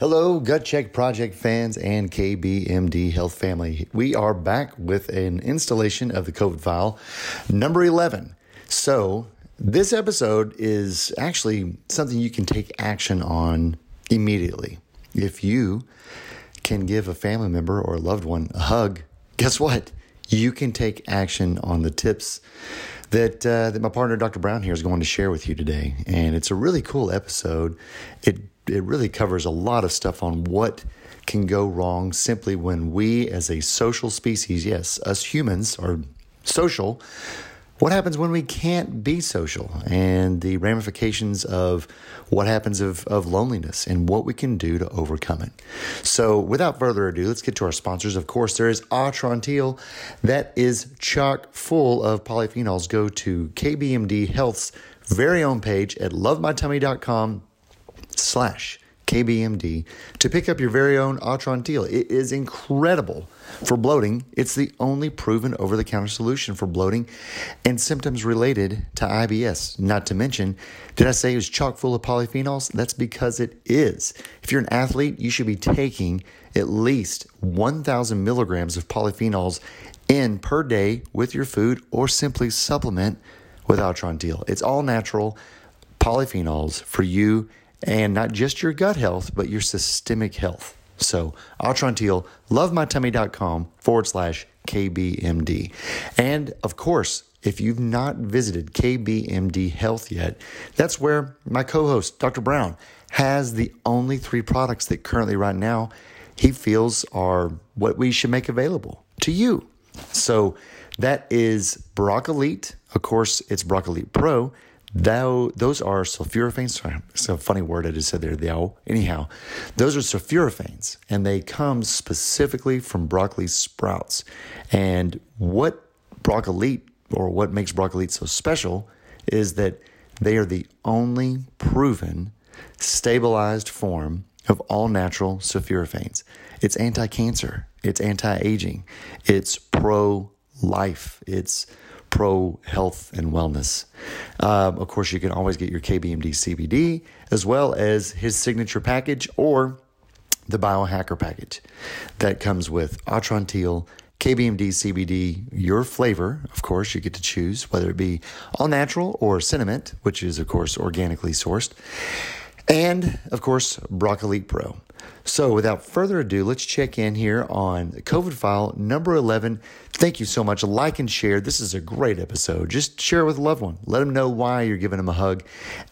Hello, Gut Check Project fans and KBMD Health family. We are back with an installation of the COVID file, number 11. So, this episode is actually something you can take action on immediately. If you can give a family member or a loved one a hug, guess what? You can take action on the tips that uh, that my partner Dr. Brown here is going to share with you today, and it's a really cool episode. It it really covers a lot of stuff on what can go wrong simply when we, as a social species, yes, us humans are social. What happens when we can't be social and the ramifications of what happens of, of loneliness and what we can do to overcome it. So, without further ado, let's get to our sponsors. Of course, there is Atrantil that is chock full of polyphenols. Go to KBMD Health's very own page at lovemytummy.com slash KBMD to pick up your very own Atrantil. It is incredible for bloating. It's the only proven over the counter solution for bloating and symptoms related to IBS. Not to mention, did I say it was chock full of polyphenols? That's because it is. If you're an athlete, you should be taking at least 1,000 milligrams of polyphenols in per day with your food or simply supplement with Atrantil. It's all natural polyphenols for you and not just your gut health, but your systemic health. So, Atrantil, lovemytummy.com forward slash KBMD. And of course, if you've not visited KBMD Health yet, that's where my co host, Dr. Brown, has the only three products that currently, right now, he feels are what we should make available to you. So, that is Broncolite. Of course, it's Broncolite Pro. Thou, those are sulforaphanes. It's a funny word I just said there. Thou. Anyhow, those are sulforaphanes, and they come specifically from broccoli sprouts. And what broccoli, or what makes broccoli so special, is that they are the only proven stabilized form of all natural sulforaphanes. It's anti-cancer. It's anti-aging. It's pro-life. It's pro health and wellness. Um, of course, you can always get your KBMD CBD as well as his signature package or the biohacker package that comes with Atrantil, KBMD CBD, your flavor, of course, you get to choose whether it be all natural or cinnamon, which is, of course, organically sourced. And, of course, Broccoli Pro. So, without further ado, let's check in here on COVID file number 11. Thank you so much. Like and share. This is a great episode. Just share it with a loved one. Let them know why you're giving them a hug.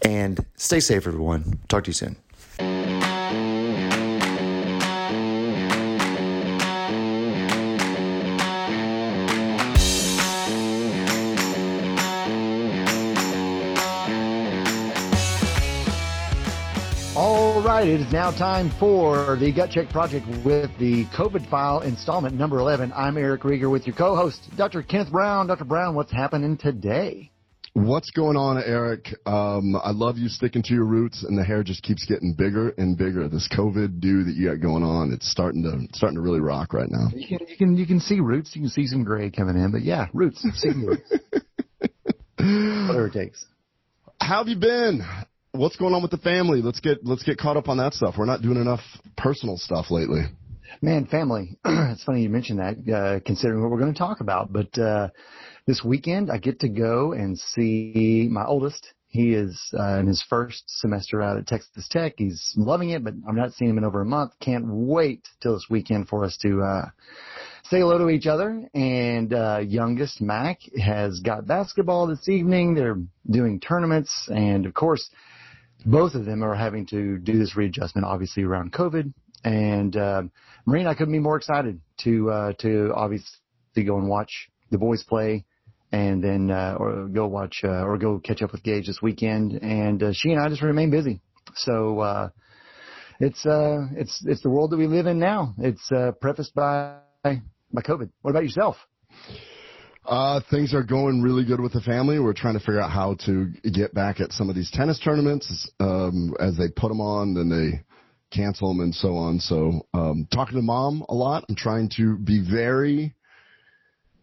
And stay safe, everyone. Talk to you soon. Right, it is now time for the Gut Check Project with the COVID file installment number 11. I'm Eric Rieger with your co-host, Dr. Kenneth Brown. Dr. Brown, what's happening today? What's going on, Eric? Um, I love you sticking to your roots, and the hair just keeps getting bigger and bigger. This COVID do that you got going on, it's starting to starting to really rock right now. You can you can you can see roots, you can see some gray coming in, but yeah, roots, see roots, whatever it takes. How have you been? What's going on with the family? Let's get let's get caught up on that stuff. We're not doing enough personal stuff lately. Man, family. it's funny you mentioned that, uh, considering what we're going to talk about. But uh, this weekend, I get to go and see my oldest. He is uh, in his first semester out at Texas Tech. He's loving it, but I've not seen him in over a month. Can't wait till this weekend for us to uh, say hello to each other. And uh, youngest Mac has got basketball this evening. They're doing tournaments, and of course, both of them are having to do this readjustment, obviously around COVID. And uh, Marie and I couldn't be more excited to uh, to obviously go and watch the boys play, and then uh, or go watch uh, or go catch up with Gage this weekend. And uh, she and I just remain busy. So uh, it's uh, it's it's the world that we live in now. It's uh, prefaced by by COVID. What about yourself? Uh, things are going really good with the family. We're trying to figure out how to get back at some of these tennis tournaments. Um, as they put them on, then they cancel them and so on. So, um, talking to mom a lot. I'm trying to be very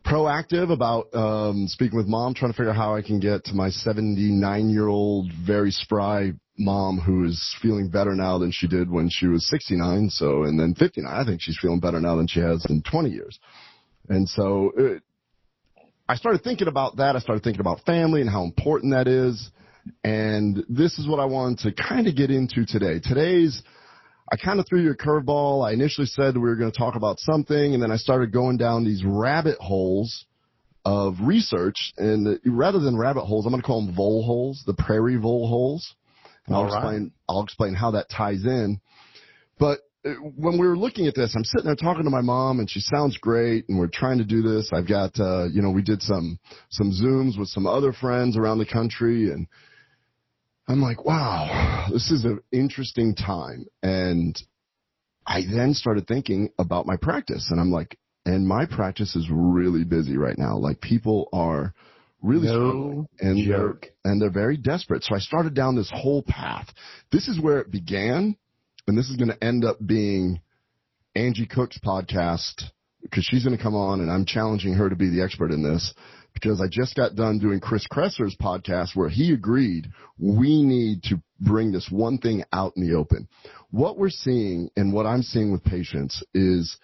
proactive about um, speaking with mom, trying to figure out how I can get to my 79 year old, very spry mom who is feeling better now than she did when she was 69. So, and then 59, I think she's feeling better now than she has in 20 years. And so it, I started thinking about that. I started thinking about family and how important that is. And this is what I wanted to kind of get into today. Today's, I kind of threw you a curveball. I initially said we were going to talk about something, and then I started going down these rabbit holes of research. And rather than rabbit holes, I'm going to call them vole holes, the prairie vole holes. And I'll right. explain, I'll explain how that ties in. But when we were looking at this, I'm sitting there talking to my mom, and she sounds great, and we're trying to do this. I've got, uh, you know, we did some some zooms with some other friends around the country, and I'm like, wow, this is an interesting time. And I then started thinking about my practice, and I'm like, and my practice is really busy right now. Like people are really no and joke. they're and they're very desperate. So I started down this whole path. This is where it began and this is going to end up being Angie Cook's podcast because she's going to come on and I'm challenging her to be the expert in this because I just got done doing Chris Kresser's podcast where he agreed we need to bring this one thing out in the open. What we're seeing and what I'm seeing with patients is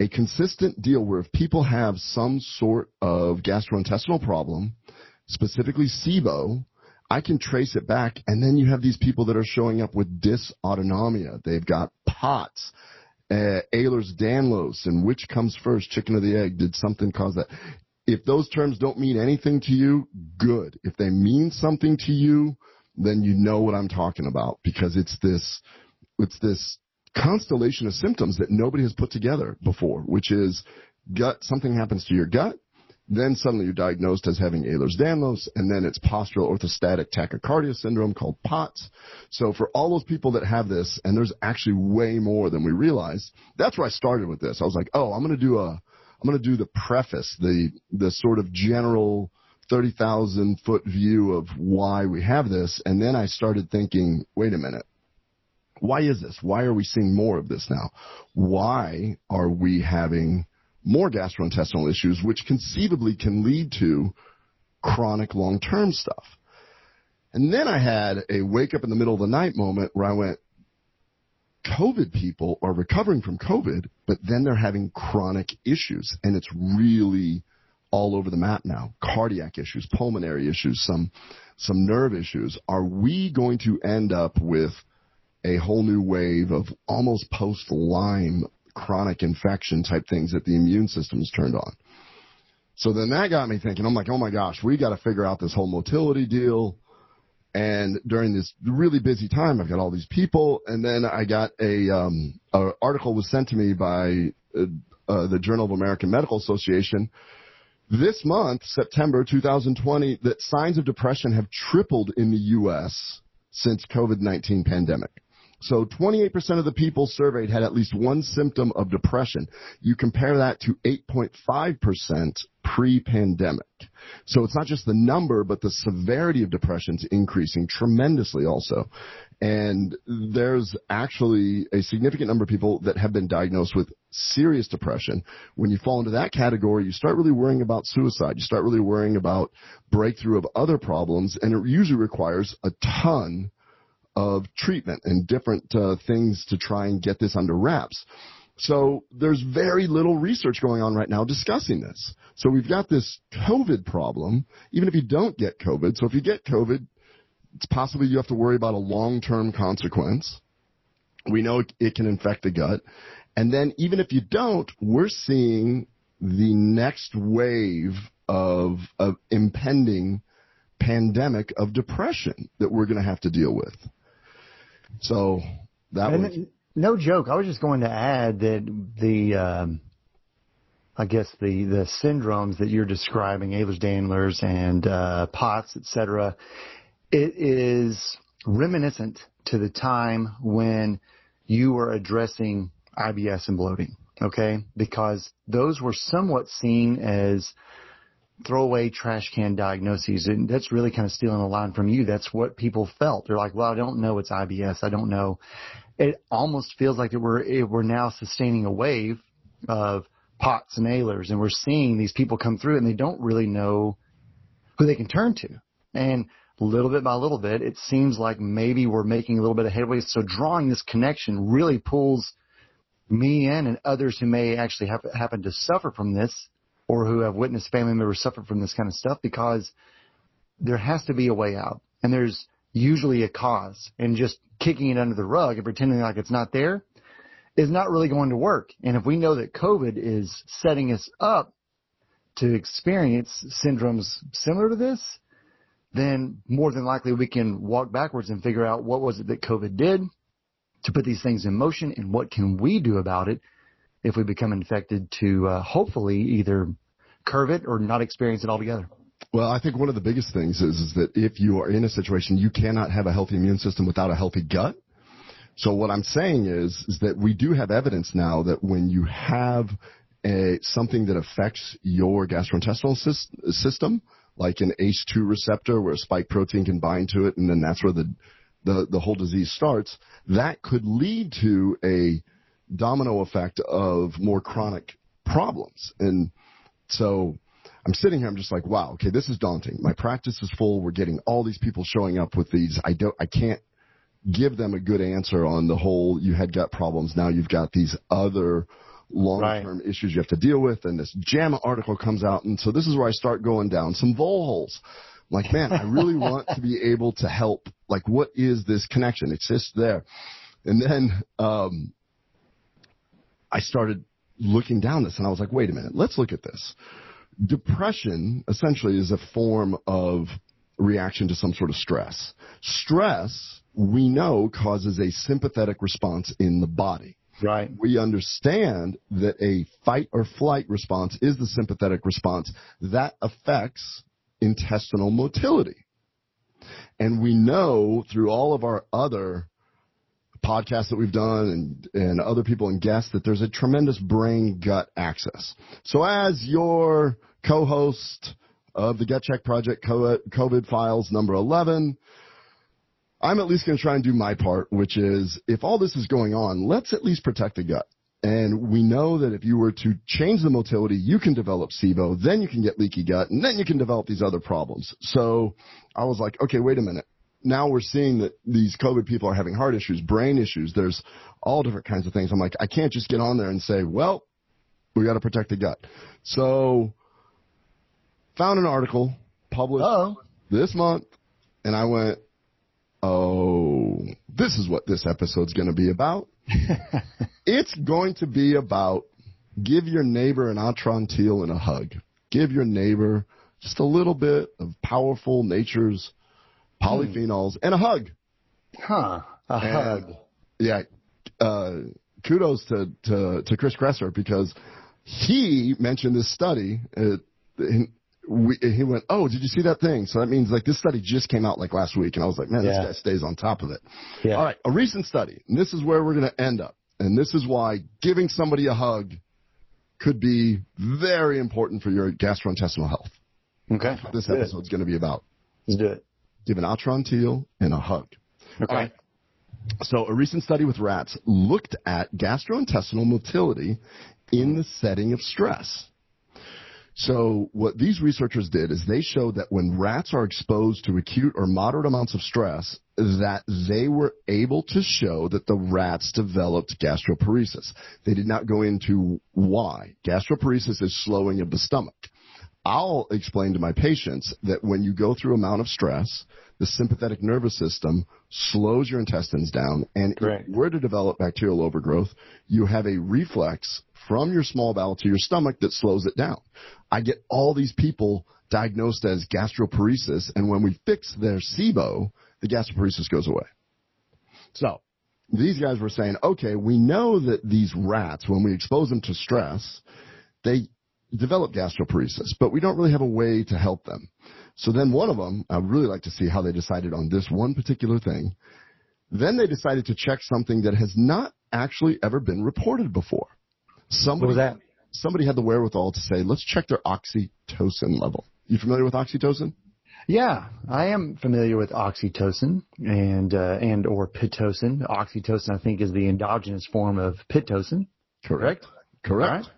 a consistent deal where if people have some sort of gastrointestinal problem, specifically SIBO, I can trace it back. And then you have these people that are showing up with dysautonomia. They've got POTS, uh, Ehlers-Danlos, and which comes first, chicken or the egg? Did something cause that? If those terms don't mean anything to you, good. If they mean something to you, then you know what I'm talking about because it's this, it's this constellation of symptoms that nobody has put together before, which is gut, something happens to your gut, then suddenly you're diagnosed as having Ehlers-Danlos, and then it's postural orthostatic tachycardia syndrome called POTS. So for all those people that have this, and there's actually way more than we realize, that's where I started with this. I was like, oh, I'm going to do a, I'm going to do the preface, the, the sort of general 30,000 foot view of why we have this. And then I started thinking, wait a minute. Why is this? Why are we seeing more of this now? Why are we having more gastrointestinal issues, which conceivably can lead to chronic long-term stuff. And then I had a wake up in the middle of the night moment where I went, COVID people are recovering from COVID, but then they're having chronic issues and it's really all over the map now. Cardiac issues, pulmonary issues, some, some nerve issues. Are we going to end up with a whole new wave of almost post Lyme chronic infection type things that the immune system is turned on. So then that got me thinking, I'm like, oh my gosh, we got to figure out this whole motility deal. And during this really busy time, I've got all these people, and then I got a, um, a article was sent to me by uh, uh, the Journal of American Medical Association this month, September 2020, that signs of depression have tripled in the U.S. since COVID-19 pandemic. So 28% of the people surveyed had at least one symptom of depression. You compare that to 8.5% pre-pandemic. So it's not just the number, but the severity of depression is increasing tremendously also. And there's actually a significant number of people that have been diagnosed with serious depression. When you fall into that category, you start really worrying about suicide. You start really worrying about breakthrough of other problems, and it usually requires a ton of treatment and different uh, things to try and get this under wraps. So there's very little research going on right now discussing this. So we've got this COVID problem, even if you don't get COVID. So if you get COVID, it's possibly you have to worry about a long-term consequence. We know it can infect the gut. And then even if you don't, we're seeing the next wave of, of impending pandemic of depression that we're going to have to deal with. So that and was no joke. I was just going to add that the um, I guess the the syndromes that you're describing, Ehlers-Danlos and uh, POTS, etc. It is reminiscent to the time when you were addressing IBS and bloating. Okay, because those were somewhat seen as throwaway trash can diagnoses. And that's really kind of stealing a line from you. That's what people felt. They're like, well, I don't know it's IBS. I don't know. It almost feels like we're, we're now sustaining a wave of POTS and Ehlers and we're seeing these people come through and they don't really know who they can turn to. And little bit by little bit, it seems like maybe we're making a little bit of headway. So drawing this connection really pulls me in and others who may actually have, happen to suffer from this or who have witnessed family members suffer from this kind of stuff because there has to be a way out and there's usually a cause and just kicking it under the rug and pretending like it's not there is not really going to work. And if we know that COVID is setting us up to experience syndromes similar to this, then more than likely we can walk backwards and figure out what was it that COVID did to put these things in motion and what can we do about it if we become infected to uh, hopefully either curve it or not experience it altogether. Well, I think one of the biggest things is, is that if you are in a situation, you cannot have a healthy immune system without a healthy gut. So what I'm saying is, is that we do have evidence now that when you have a, something that affects your gastrointestinal system, like an ACE2 receptor where a spike protein can bind to it, and then that's where the, the, the whole disease starts, that could lead to a domino effect of more chronic problems. And so I'm sitting here, I'm just like, wow, okay, this is daunting. My practice is full. We're getting all these people showing up with these. I don't, I can't give them a good answer on the whole, you had gut problems. Now you've got these other long-term right. issues you have to deal with. And this JAMA article comes out. And so this is where I start going down some vole holes. I'm like, man, I really want to be able to help. Like, what is this connection? It's just there. And then, um, I started looking down this and I was like, wait a minute, let's look at this. Depression essentially is a form of reaction to some sort of stress. Stress, we know, causes a sympathetic response in the body. Right. We understand that a fight or flight response is the sympathetic response that affects intestinal motility. And we know through all of our other podcasts that we've done and, and other people and guests that there's a tremendous brain gut axis. So as your co-host of the Gut Check Project COVID files number 11, I'm at least going to try and do my part, which is if all this is going on, let's at least protect the gut. And we know that if you were to change the motility, you can develop SIBO, then you can get leaky gut, and then you can develop these other problems. So I was like, okay, wait a minute. Now we're seeing that these COVID people are having heart issues, brain issues. There's all different kinds of things. I'm like, I can't just get on there and say, well, we got to protect the gut. So found an article published Uh-oh. this month, and I went, oh, this is what this episode's going to be about. it's going to be about give your neighbor an Atrantil and a hug. Give your neighbor just a little bit of powerful nature's polyphenols and a hug. Huh. A and, hug. Yeah. Uh, kudos to, to, to Chris Kresser because he mentioned this study. Uh, we, he went, "Oh, did you see that thing?" So that means like this study just came out like last week, and I was like, "Man, yeah. this guy stays on top of it." Yeah. All right, a recent study, and this is where we're going to end up, and this is why giving somebody a hug could be very important for your gastrointestinal health. Okay, this episode is going to be about. Let's do it. Give an Atrantil and a hug. Okay. So a recent study with rats looked at gastrointestinal motility in the setting of stress. So what these researchers did is they showed that when rats are exposed to acute or moderate amounts of stress, that they were able to show that the rats developed gastroparesis. They did not go into why. Gastroparesis is slowing of the stomach. I'll explain to my patients that when you go through amount of stress, the sympathetic nervous system slows your intestines down, and if you were to develop bacterial overgrowth, you have a reflex from your small bowel to your stomach that slows it down. I get all these people diagnosed as gastroparesis, and when we fix their SIBO, the gastroparesis goes away. So, these guys were saying, okay, we know that these rats, when we expose them to stress, they develop gastroparesis, but we don't really have a way to help them. So then one of them, I'd really like to see how they decided on this one particular thing. Then they decided to check something that has not actually ever been reported before. Somebody, that? somebody had the wherewithal to say, let's check their oxytocin level. You familiar with oxytocin? Yeah, I am familiar with oxytocin and uh, and or pitocin. Oxytocin, I think, is the endogenous form of pitocin. Correct. Correct.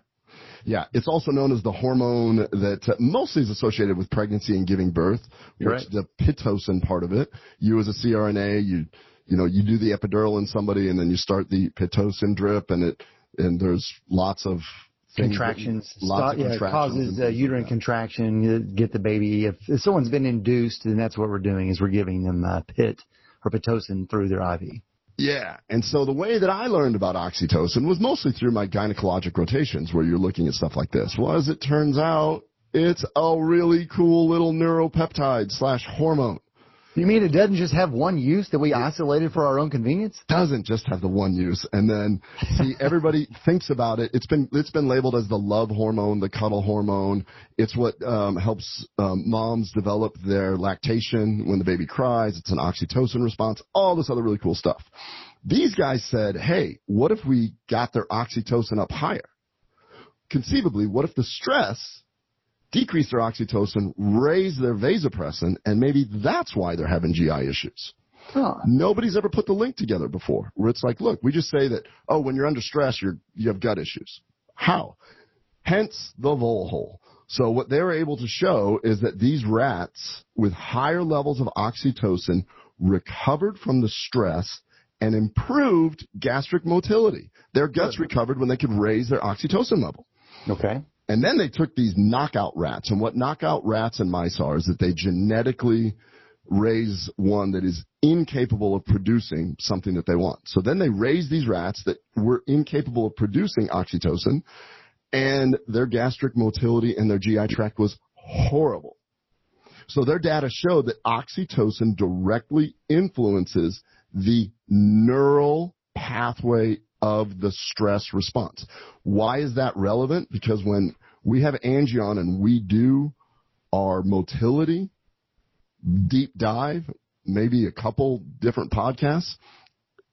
Yeah, it's also known as the hormone that uh, mostly is associated with pregnancy and giving birth, which Right. the pitocin part of it. You as a CRNA, you you know, you do the epidural in somebody and then you start the pitocin drip and it and there's lots of things that- contractions. lots of yeah, it contractions causes uh, things like uterine contraction. Get the baby. If, if someone's been induced, then that's what we're doing is we're giving them uh, pit or pitocin through their IV. Yeah, and so the way that I learned about oxytocin was mostly through my gynecologic rotations, where you're looking at stuff like this. Well, as it turns out, it's a really cool little neuropeptide slash hormone. You mean it doesn't just have one use that we isolated for our own convenience? Doesn't just have the one use, and then see everybody thinks about it. It's been it's been labeled as the love hormone, the cuddle hormone. It's what um, helps um, moms develop their lactation when the baby cries. It's an oxytocin response. All this other really cool stuff. These guys said, "Hey, what if we got their oxytocin up higher? Conceivably, what if the stress decreased their oxytocin, raise their vasopressin, and maybe that's why they're having GI issues?" Huh. Nobody's ever put the link together before where it's like, look, we just say that, oh, when you're under stress, you're, you have gut issues. How? Hence the vole hole. So what they were able to show is that these rats with higher levels of oxytocin recovered from the stress and improved gastric motility. Their guts recovered when they could raise their oxytocin level. Okay. And then they took these knockout rats, and what knockout rats and mice are is that they genetically raise one that is incapable of producing something that they want. So then they raised these rats that were incapable of producing oxytocin, and their gastric motility and their GI tract was horrible. So their data showed that oxytocin directly influences the neural pathway of the stress response. Why is that relevant? Because when we have Angion and we do our motility deep dive, maybe a couple different podcasts,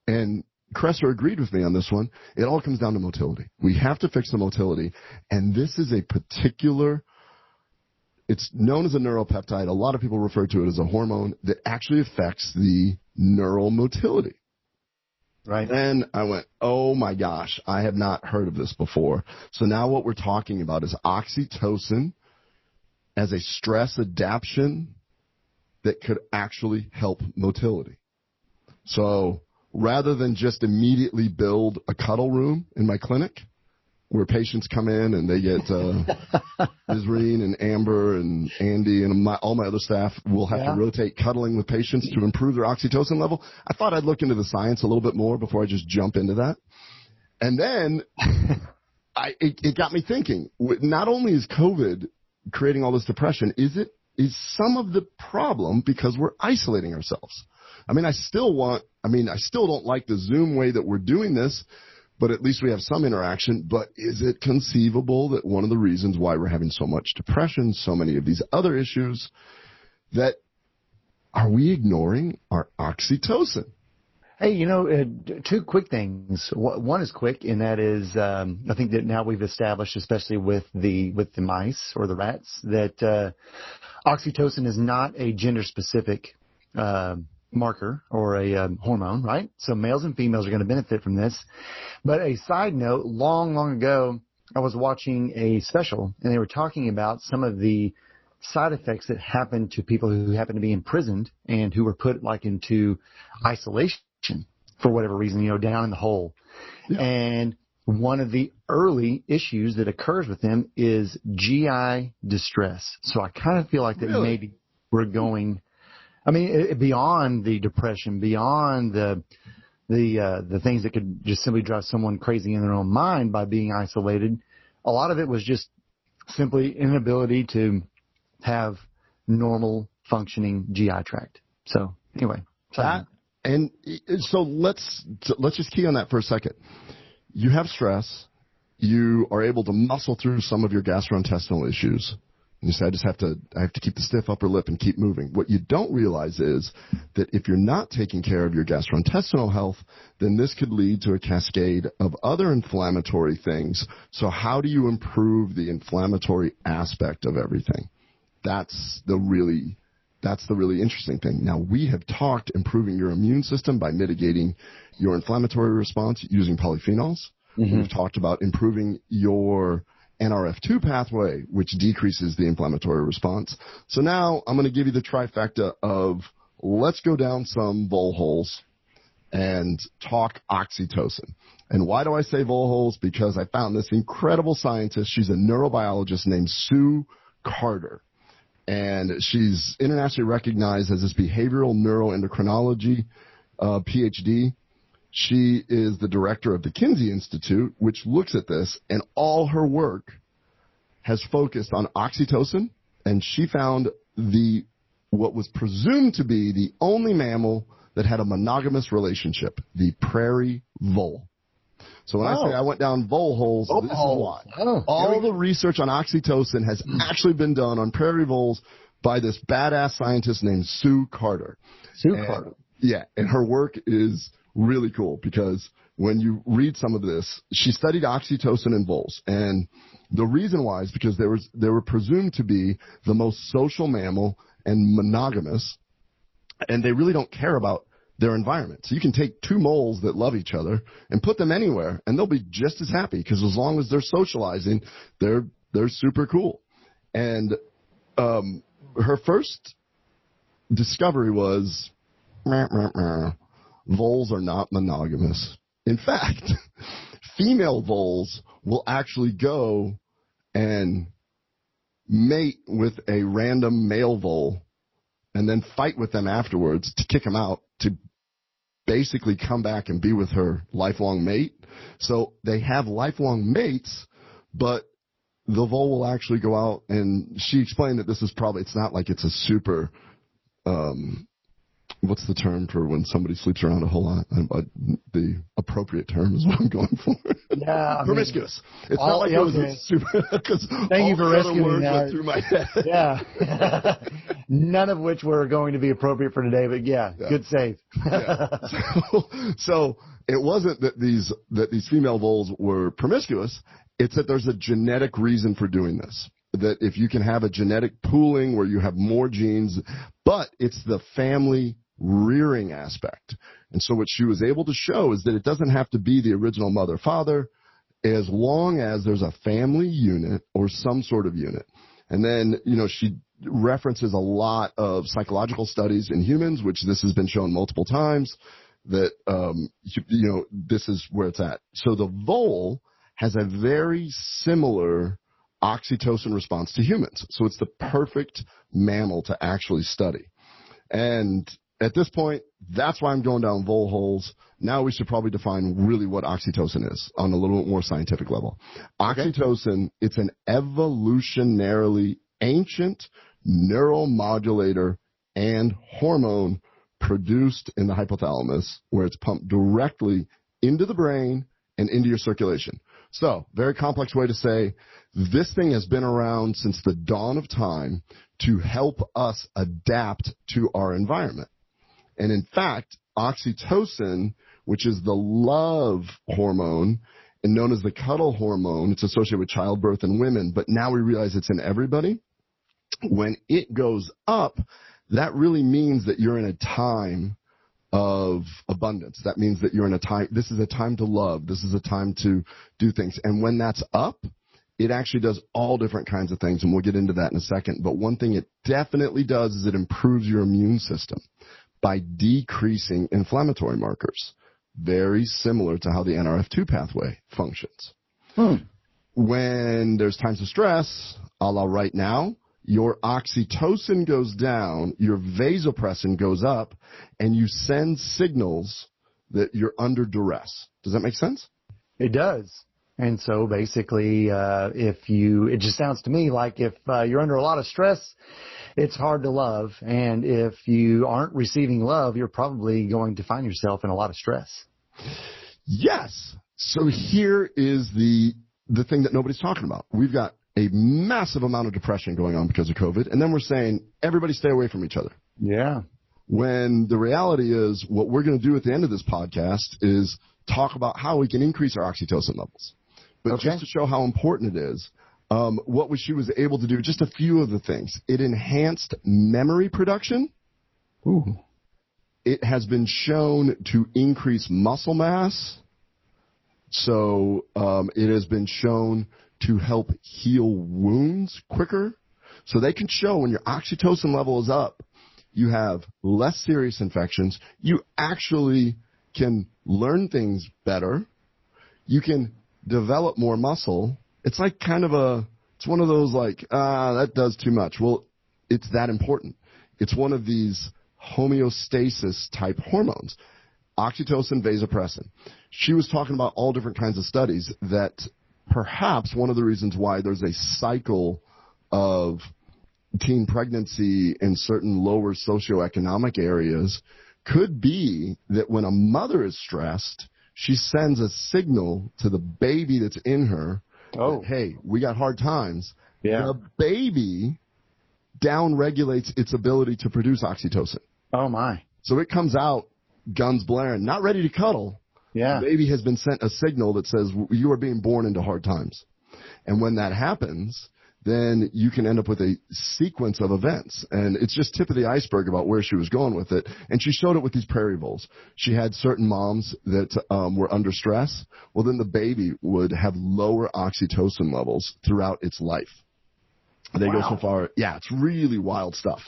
and Kresser agreed with me on this one. It all comes down to motility. We have to fix the motility, and this is a particular. It's known as a neuropeptide. A lot of people refer to it as a hormone that actually affects the neural motility. Right. Then I went, oh my gosh, I have not heard of this before. So now what we're talking about is oxytocin as a stress adaptation that could actually help motility. So rather than just immediately build a cuddle room in my clinic where patients come in and they get uh, Ms. and Amber and Andy and my, all my other staff will have Yeah. to rotate cuddling with patients to improve their oxytocin level. I thought I'd look into the science a little bit more before I just jump into that. And then I, it, it got me thinking, not only is COVID creating all this depression, is it, is some of the problem because we're isolating ourselves? I mean, I still want, I mean, I still don't like the Zoom way that we're doing this, but at least we have some interaction. But is it conceivable that one of the reasons why we're having so much depression, so many of these other issues, that are we ignoring our oxytocin? Hey, you know, uh, two quick things. One is quick, and that is, um, I think that now we've established, especially with the with the mice or the rats, that uh, oxytocin is not a gender specific uh, marker or a um, hormone, right? So males and females are going to benefit from this. But a side note, long, long ago, I was watching a special, and they were talking about some of the side effects that happen to people who happen to be imprisoned and who were put like into isolation for whatever reason, you know, down in the hole. Yeah. And one of the early issues that occurs with them is GI distress. So I kind of feel like that Really? maybe we're going, I mean, it- beyond the depression, beyond the, the, uh, the things that could just simply drive someone crazy in their own mind by being isolated. A lot of it was just simply inability to have normal functioning GI tract. So anyway, That and so let's let's just key on that for a second. You have stress. You are able to muscle through some of your gastrointestinal issues. And you say, I just have to, I have to keep the stiff upper lip and keep moving. What you don't realize is that if you're not taking care of your gastrointestinal health, then this could lead to a cascade of other inflammatory things. So how do you improve the inflammatory aspect of everything? That's the really that's the really interesting thing. Now, we have talked improving your immune system by mitigating your inflammatory response using polyphenols. Mm-hmm. We've talked about improving your NRF2 pathway, which decreases the inflammatory response. So now I'm going to give you the trifecta of let's go down some vole holes and talk oxytocin. And why do I say vole holes? Because I found this incredible scientist. She's a neurobiologist named Sue Carter. And she's internationally recognized as this behavioral neuroendocrinology uh, PhD. She is the director of the Kinsey Institute, which looks at this, and all her work has focused on oxytocin, and she found the what was presumed to be the only mammal that had a monogamous relationship, the prairie vole. So when oh. I say I went down vole holes, oh, this is oh. why. Oh, All the research on oxytocin has hmm. actually been done on prairie voles by this badass scientist named Sue Carter. Sue and, Carter. Yeah, and her work is really cool because when you read some of this, she studied oxytocin in voles, and the reason why is because they were they were presumed to be the most social mammal and monogamous, and they really don't care about their environment. So you can take two moles that love each other and put them anywhere, and they'll be just as happy because as long as they're socializing, they're they're super cool. And um, her first discovery was voles are not monogamous. In fact, female voles will actually go and mate with a random male vole and then fight with them afterwards to kick them out to basically come back and be with her lifelong mate. So they have lifelong mates, but the vole will actually go out and she explained that this is probably it's not like it's a super um what's the term for when somebody sleeps around a whole lot? Uh, the appropriate term is what I'm going for. Yeah, promiscuous. Mean, it's all, not like okay. it was a super. Because Thank you for rescuing that. Through my head. Yeah, none of which were going to be appropriate for today, but yeah, yeah. good save. yeah. So, so it wasn't that these that these female voles were promiscuous. It's that there's a genetic reason for doing this that if you can have a genetic pooling where you have more genes, but it's the family rearing aspect. And so what she was able to show is that it doesn't have to be the original mother father as long as there's a family unit or some sort of unit. And then, you know, she references a lot of psychological studies in humans, which this has been shown multiple times that, um, you, you know, this is where it's at. So the vole has a very similar oxytocin response to humans. So it's the perfect mammal to actually study. And at this point, that's why I'm going down vole holes. Now we should probably define really what oxytocin is on a little bit more scientific level. Oxytocin, okay. it's an evolutionarily ancient neuromodulator and hormone produced in the hypothalamus where it's pumped directly into the brain and into your circulation. So, very complex way to say this thing has been around since the dawn of time to help us adapt to our environment. And in fact, oxytocin, which is the love hormone and known as the cuddle hormone, it's associated with childbirth in women, but now we realize it's in everybody. When it goes up, that really means that you're in a time of abundance. That means that you're in a time, this is a time to love. This is a time to do things. And when that's up, it actually does all different kinds of things, and we'll get into that in a second. But one thing it definitely does is it improves your immune system by decreasing inflammatory markers. Very similar to how the NRF2 pathway functions. Hmm. When there's times of stress, a la right now, your oxytocin goes down, your vasopressin goes up, and you send signals that you're under duress. Does that make sense? It does. And so basically, uh, if you, it just sounds to me like if uh, you're under a lot of stress, it's hard to love. And if you aren't receiving love, you're probably going to find yourself in a lot of stress. Yes. So here is the, the thing that nobody's talking about. We've got a massive amount of depression going on because of COVID. And then we're saying, everybody stay away from each other. Yeah. When the reality is, what we're going to do at the end of this podcast is talk about how we can increase our oxytocin levels. But okay. just to show how important it is, um, what was she was able to do, just a few of the things. It enhanced memory production. Ooh. It has been shown to increase muscle mass. So um, it has been shown to help heal wounds quicker. So they can show when your oxytocin level is up, you have less serious infections. You actually can learn things better. You can develop more muscle. It's like kind of a, it's one of those like, ah, that does too much. Well, it's that important. It's one of these homeostasis type hormones. Oxytocin, vasopressin. She was talking about all different kinds of studies that perhaps one of the reasons why there's a cycle of teen pregnancy in certain lower socioeconomic areas could be that when a mother is stressed, she sends a signal to the baby that's in her. Oh. That, hey, we got hard times. Yeah. The baby down regulates its ability to produce oxytocin. Oh my. So it comes out guns blaring, not ready to cuddle. Yeah. The baby has been sent a signal that says you are being born into hard times. And when that happens, then you can end up with a sequence of events. And it's just tip of the iceberg about where she was going with it. And she showed it with these prairie voles. She had certain moms that um, were under stress. Well, then the baby would have lower oxytocin levels throughout its life. They Wow. go so far. Yeah, it's really wild stuff.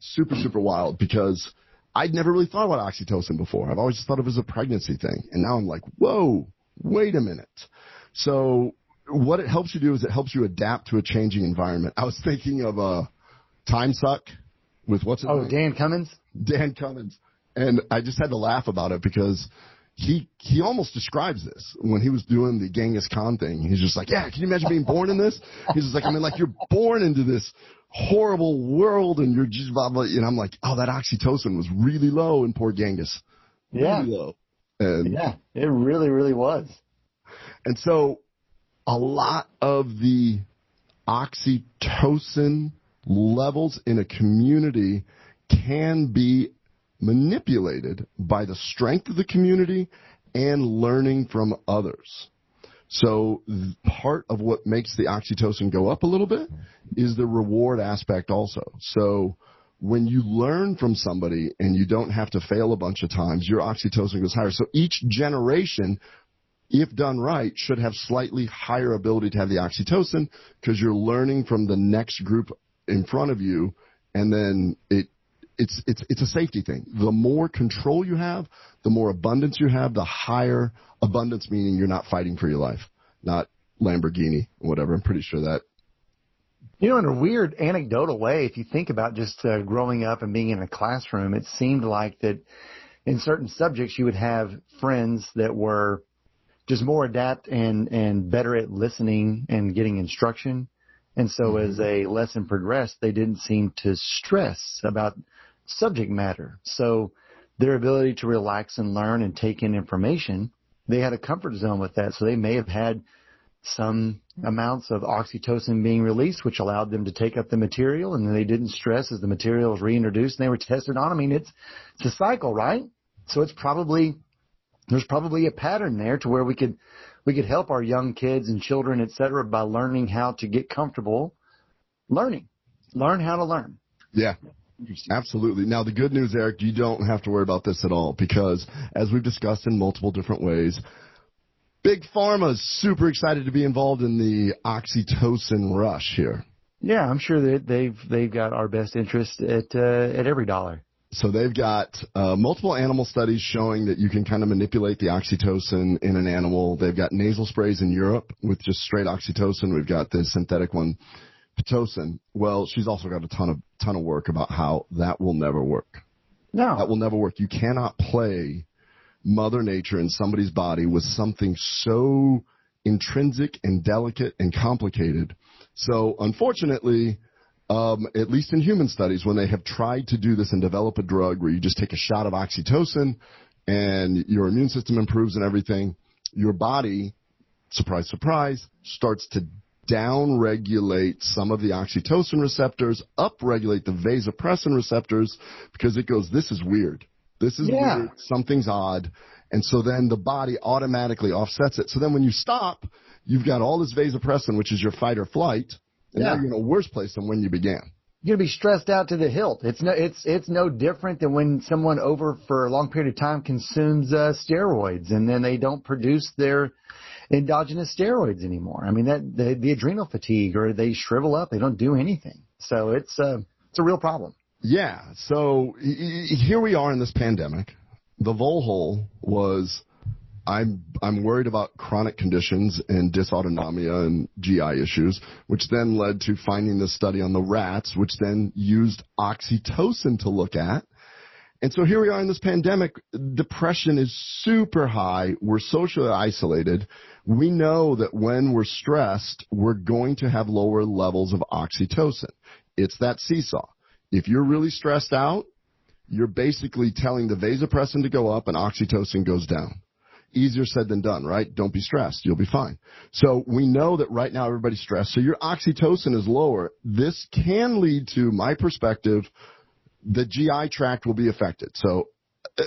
Super, super wild because I'd never really thought about oxytocin before. I've always just thought of it as a pregnancy thing. And now I'm like, whoa, wait a minute. So what it helps you do is it helps you adapt to a changing environment. I was thinking of a time suck with what's it? Oh, name? Dan Cummins? Dan Cummins. And I just had to laugh about it because he he almost describes this when he was doing the Genghis Khan thing. He's just like, yeah, can you imagine being born in this? He's just like, I mean, like you're born into this horrible world, and you're just blah blah. And I'm like, oh, that oxytocin was really low in poor Genghis. Yeah. Really low. And Yeah. It really, really was. and so a lot of the oxytocin levels in a community can be manipulated by the strength of the community and learning from others. So part of what makes the oxytocin go up a little bit is the reward aspect also. So when you learn from somebody and you don't have to fail a bunch of times, your oxytocin goes higher. So each generation if done right, should have slightly higher ability to have the oxytocin because you're learning from the next group in front of you, and then it it's it's it's a safety thing. The more control you have, the more abundance you have, the higher abundance meaning you're not fighting for your life, not Lamborghini or whatever. I'm pretty sure that. You know, in a weird anecdotal way, if you think about just uh, growing up and being in a classroom, it seemed like that in certain subjects you would have friends that were just more adept and and better at listening and getting instruction. And so mm-hmm. as a lesson progressed, they didn't seem to stress about subject matter. So their ability to relax and learn and take in information, they had a comfort zone with that. So they may have had some amounts of oxytocin being released, which allowed them to take up the material, and then they didn't stress as the material was reintroduced and they were tested on. I mean, it's it's a cycle, right? So it's probably there's probably a pattern there to where we could we could help our young kids and children, et cetera, by learning how to get comfortable learning, learn how to learn. Yeah. Absolutely. Now, the good news, Eric, you don't have to worry about this at all because, as we've discussed in multiple different ways, Big Pharma is super excited to be involved in the oxytocin rush here. Yeah, I'm sure that they've they've got our best interest at uh, at every dollar. So they've got uh, multiple animal studies showing that you can kind of manipulate the oxytocin in an animal. They've got nasal sprays in Europe with just straight oxytocin. We've got the synthetic one, pitocin. Well, she's also got a ton of ton of work about how that will never work. No, That will never work. You cannot play Mother Nature in somebody's body with something so intrinsic and delicate and complicated. So unfortunately, um, at least in human studies, when they have tried to do this and develop a drug where you just take a shot of oxytocin and your immune system improves and everything, your body, surprise, surprise, starts to downregulate some of the oxytocin receptors, upregulate the vasopressin receptors because it goes, this is weird. This is Yeah. weird. Something's odd. And so then the body automatically offsets it. So then when you stop, you've got all this vasopressin, which is your fight or flight, and now Yeah. you're in a worse place than when you began. you're gonna be stressed out to the hilt. It's no it's it's no different than when someone over for a long period of time consumes uh, steroids and then they don't produce their endogenous steroids anymore. I mean, that the, the adrenal fatigue or they shrivel up. They don't do anything. So it's a, it's a real problem. Yeah. So here we are in this pandemic. The vole hole was I'm I'm worried about chronic conditions and dysautonomia and GI issues, which then led to finding this study on the rats, which then used oxytocin to look at. And so here we are in this pandemic. Depression is super high. We're socially isolated. We know that when we're stressed, we're going to have lower levels of oxytocin. It's that seesaw. If you're really stressed out, you're basically telling the vasopressin to go up and oxytocin goes down easier said than done, right? Don't be stressed. You'll be fine. So we know that right now everybody's stressed. So your oxytocin is lower. This can lead to my perspective, the GI tract will be affected. So uh,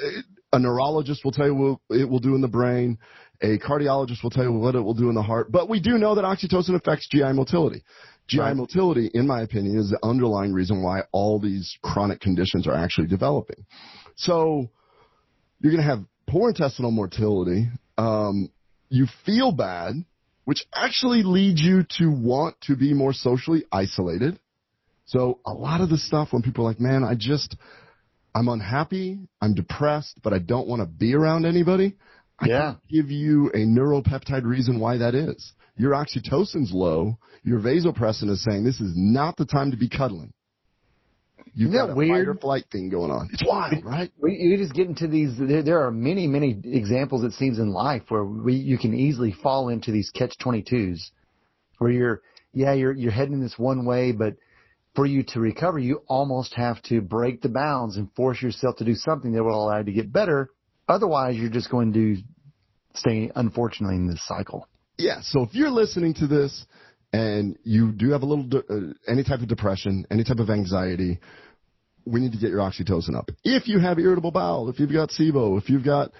a neurologist will tell you what it will do in the brain. A cardiologist will tell you what it will do in the heart. But we do know that oxytocin affects GI motility. GI right. motility, in my opinion, is the underlying reason why all these chronic conditions are actually developing. So you're going to have poor intestinal motility, um, you feel bad, which actually leads you to want to be more socially isolated. So a lot of the stuff when people are like, man, I just, I'm unhappy, I'm depressed, but I don't want to be around anybody. I yeah. give you a neuropeptide reason why that is. Your oxytocin's low. Your vasopressin is saying this is not the time to be cuddling. You've got a weird? fight or flight thing going on. It's wild, right? We, you just get into these. There, there are many, many examples it seems in life where we you can easily fall into these catch twenty twos, where you're yeah you're you're heading in this one way, but for you to recover, you almost have to break the bounds and force yourself to do something that will allow you to get better. Otherwise, you're just going to stay, unfortunately, in this cycle. Yeah. So if you're listening to this and you do have a little de- uh, any type of depression, any type of anxiety, we need to get your oxytocin up. If you have irritable bowel, if you've got SIBO, if you've got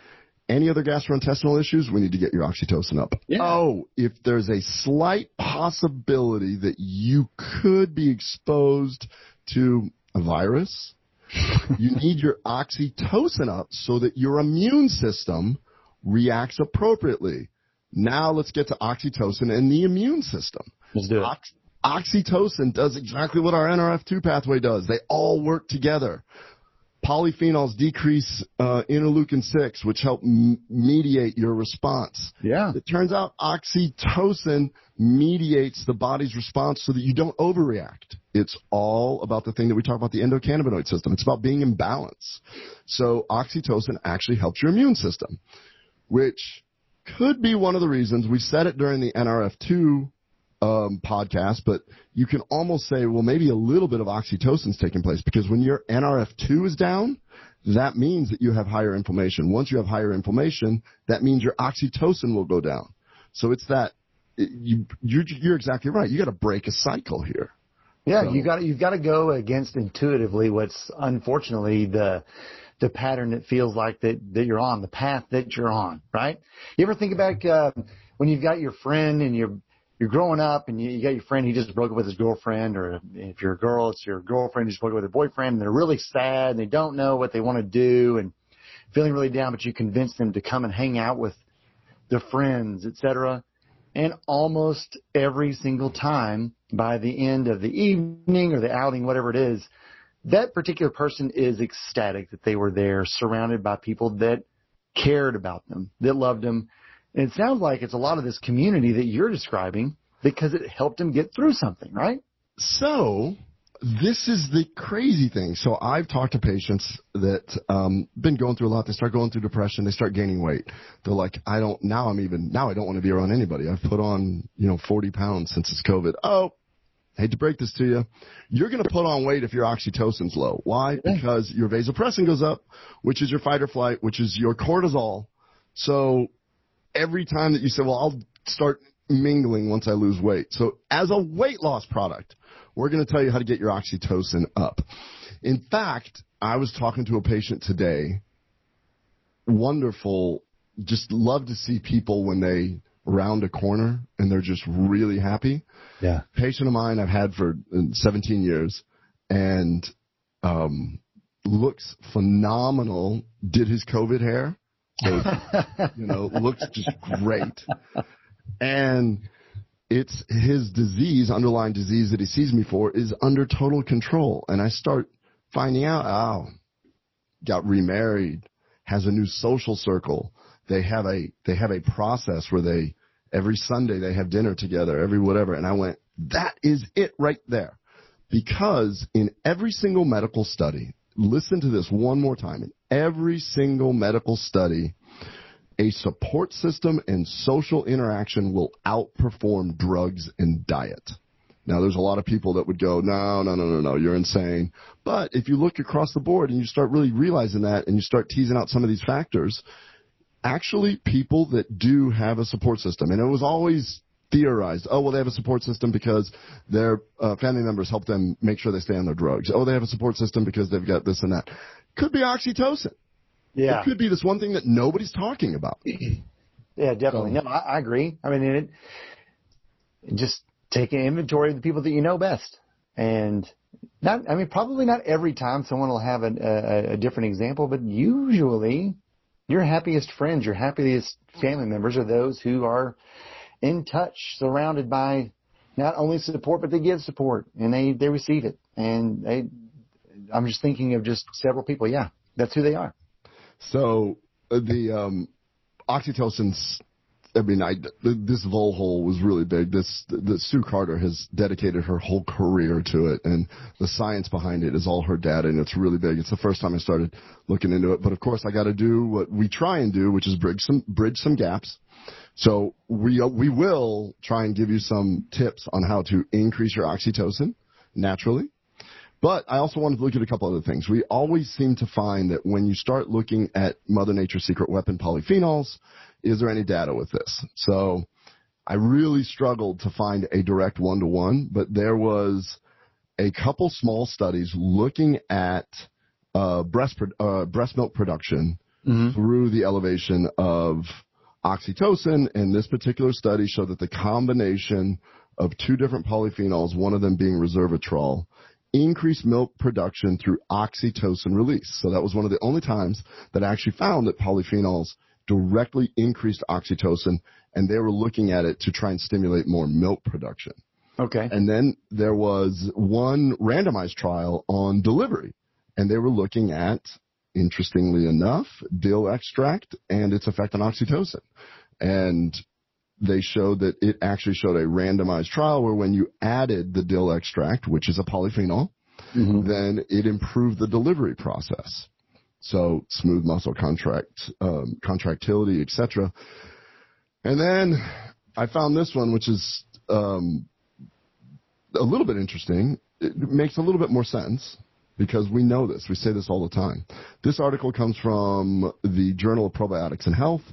any other gastrointestinal issues, we need to get your oxytocin up. Yeah. Oh, if there's a slight possibility that you could be exposed to a virus, you need your oxytocin up so that your immune system reacts appropriately. Now let's get to oxytocin and the immune system. Let's do it. Ox- oxytocin does exactly what our NRF2 pathway does. They all work together. Polyphenols decrease uh, interleukin 6, which help m- mediate your response. Yeah. It turns out oxytocin mediates the body's response so that you don't overreact. It's all about the thing that we talk about the endocannabinoid system. It's about being in balance. So oxytocin actually helps your immune system, which could be one of the reasons we said it during the NRF2 um, podcast, but you can almost say, well, maybe a little bit of oxytocin is taking place because when your NRF2 is down, that means that you have higher inflammation. Once you have higher inflammation, that means your oxytocin will go down. So it's that you, you're, you're exactly right. You got to break a cycle here. Yeah, so. you got you've got to go against intuitively what's unfortunately the the pattern that feels like that that you're on, the path that you're on, right? You ever think about uh, when you've got your friend and you're you're growing up and you, you got your friend he just broke up with his girlfriend, or if you're a girl, it's your girlfriend who just broke up with her boyfriend, and they're really sad and they don't know what they want to do and feeling really down, but you convince them to come and hang out with their friends, etc. And almost every single time, by the end of the evening or the outing, whatever it is, that particular person is ecstatic that they were there, surrounded by people that cared about them, that loved them, and it sounds like it's a lot of this community that you're describing because it helped him get through something, right? So this is the crazy thing. So I've talked to patients that um been going through a lot. They start going through depression. They start gaining weight. They're like, I don't now. I'm even now. I don't want to be around anybody. I've put on you know 40 pounds since it's COVID. Oh, hate to break this to you. You're going to put on weight if your oxytocin's low. Why? Because your vasopressin goes up, which is your fight or flight, which is your cortisol. So every time that you say, well, I'll start mingling once I lose weight. So as a weight loss product, we're going to tell you how to get your oxytocin up. In fact, I was talking to a patient today. Wonderful. Just love to see people when they round a corner and they're just really happy. Yeah. Patient of mine I've had for uh, 17 years and um, looks phenomenal. Did his COVID hair. So, you know, looks just great. And it's his disease, underlying disease that he sees me for, is under total control. And I start finding out, oh, got remarried, has a new social circle. They have a they have a process where they every Sunday they have dinner together, every whatever. And I went, that is it right there. Because in every single medical study, listen to this one more time. In every single medical study, a support system and social interaction will outperform drugs and diet. Now, there's a lot of people that would go, no, no, no, no, no, you're insane. But if you look across the board and you start really realizing that and you start teasing out some of these factors, actually people that do have a support system, and it was always theorized, oh, well, they have a support system because their uh, family members help them make sure they stay on their drugs. Oh, they have a support system because they've got this and that. Could be oxytocin. Yeah. It could be this one thing that nobody's talking about. yeah, definitely. No, I, I agree. I mean, it, just take an inventory of the people that you know best. And not, I mean, probably not every time someone will have a, a, a different example, but usually your happiest friends, your happiest family members are those who are in touch, surrounded by not only support, but they give support and they, they receive it. And they, I'm just thinking of just several people. Yeah, that's who they are. So uh, the um, oxytocin's I mean, I, this vole hole was really big. This, the, Sue Carter has dedicated her whole career to it, and the science behind it is all her data, and it's really big. It's the first time I started looking into it, but of course, I got to do what we try and do, which is bridge some bridge some gaps. So we we will try and give you some tips on how to increase your oxytocin naturally. But I also wanted to look at a couple other things. We always seem to find that when you start looking at Mother Nature's secret weapon polyphenols, is there any data with this? So I really struggled to find a direct one to one, but there was a couple small studies looking at uh, breast uh, breast milk production mm-hmm. through the elevation of oxytocin, and this particular study showed that the combination of two different polyphenols, one of them being resveratrol, increased milk production through oxytocin release. So that was one of the only times that I actually found that polyphenols directly increased oxytocin, and they were looking at it to try and stimulate more milk production. Okay. And then there was one randomized trial on delivery, and they were looking at, interestingly enough, dill extract and its effect on oxytocin. And they showed that it actually showed a randomized trial where when you added the dill extract, which is a polyphenol, mm-hmm. then it improved the delivery process. So smooth muscle contract, um, contractility, etc. And then I found this one, which is um, a little bit interesting. It makes a little bit more sense because we know this. We say this all the time. This article comes from the Journal of Probiotics and Health.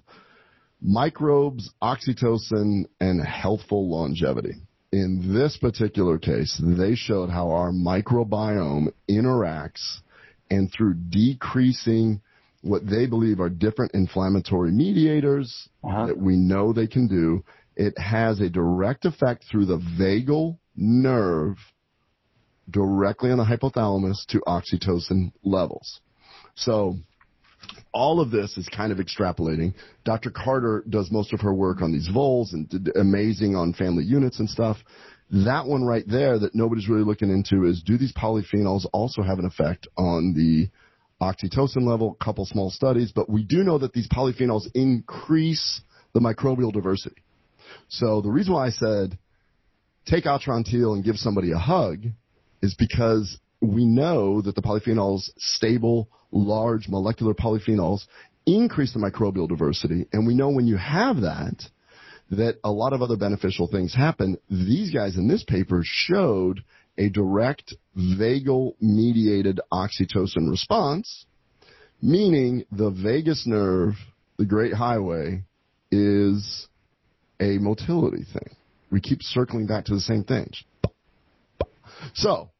Microbes, oxytocin, and healthful longevity. In this particular case, they showed how our microbiome interacts and through decreasing what they believe are different inflammatory mediators uh-huh. that we know they can do, it has a direct effect through the vagal nerve directly on the hypothalamus to oxytocin levels. So all of this is kind of extrapolating. Dr. Carter does most of her work on these voles and did amazing on family units and stuff. That one right there that nobody's really looking into is do these polyphenols also have an effect on the oxytocin level? A couple small studies, but we do know that these polyphenols increase the microbial diversity. So the reason why I said take Atrantil and give somebody a hug is because we know that the polyphenols, stable, large molecular polyphenols, increase the microbial diversity. And we know when you have that, that a lot of other beneficial things happen. These guys in this paper showed a direct vagal mediated oxytocin response, meaning the vagus nerve, the great highway, is a motility thing. We keep circling back to the same things. So,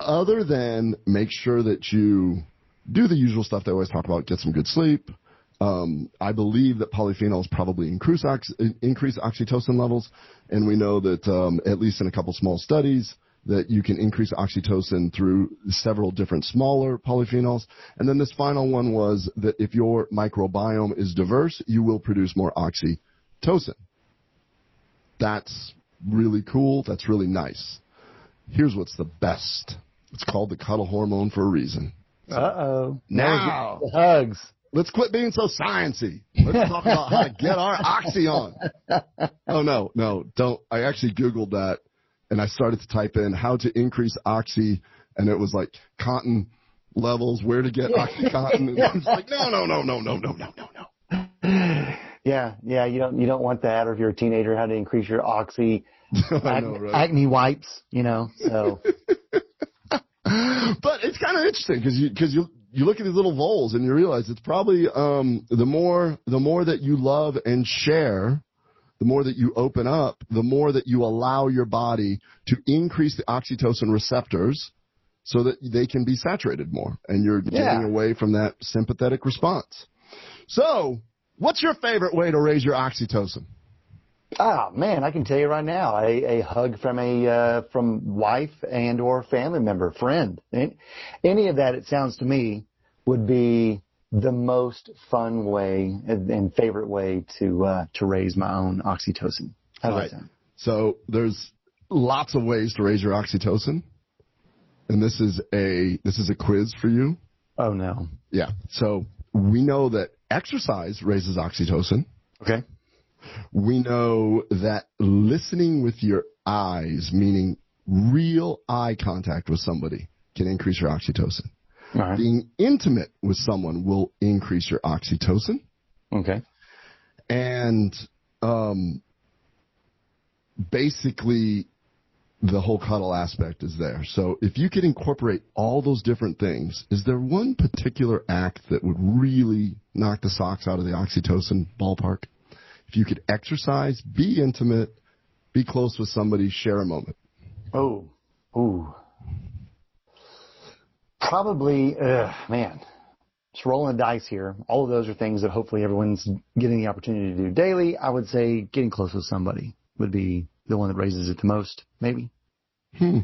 other than make sure that you do the usual stuff they always talk about, get some good sleep, um, I believe that polyphenols probably increase, ox- increase oxytocin levels, and we know that um, at least in a couple small studies that you can increase oxytocin through several different smaller polyphenols. And then this final one was that if your microbiome is diverse, you will produce more oxytocin. That's really cool. That's really nice. Here's what's the best. It's called the cuddle hormone for a reason. Uh oh. Now, hugs. let's quit being so sciency. Let's talk about how to get our oxy on. Oh no, no, don't. I actually Googled that and I started to type in how to increase oxy and it was like cotton levels, where to get oxycontin. And I was like, no, no, no, no, no, no, no, no, no. Yeah, yeah. You don't you don't want that, or if you're a teenager, how to increase your oxy I ac- know, right? acne wipes. You know, so but it's kind of interesting because you because you you look at these little voles and you realize it's probably um, the more the more that you love and share, the more that you open up, the more that you allow your body to increase the oxytocin receptors so that they can be saturated more and you're Yeah. getting away from that sympathetic response. So, what's your favorite way to raise your oxytocin? Ah man, I can tell you right now, a, a hug from a uh, from wife and or family member, friend, any, of that. It sounds to me would be the most fun way and, and favorite way to uh, to raise my own oxytocin. How does Right. that sound? So there's lots of ways to raise your oxytocin. And this is a this is a quiz for you. Oh no. Yeah. So we know that exercise raises oxytocin. Okay. We know that listening with your eyes, meaning real eye contact with somebody, can increase your oxytocin. Right. Being intimate with someone will increase your oxytocin. Okay. and um, basically the whole cuddle aspect is there. So if you could incorporate all those different things, is there one particular act that would really knock the socks out of the oxytocin ballpark? If you could exercise, be intimate, be close with somebody, share a moment. Oh, ooh. Probably, uh, man, just rolling the dice here. All of those are things that hopefully everyone's getting the opportunity to do daily. I would say getting close with somebody would be the one that raises it the most, maybe. Hmm.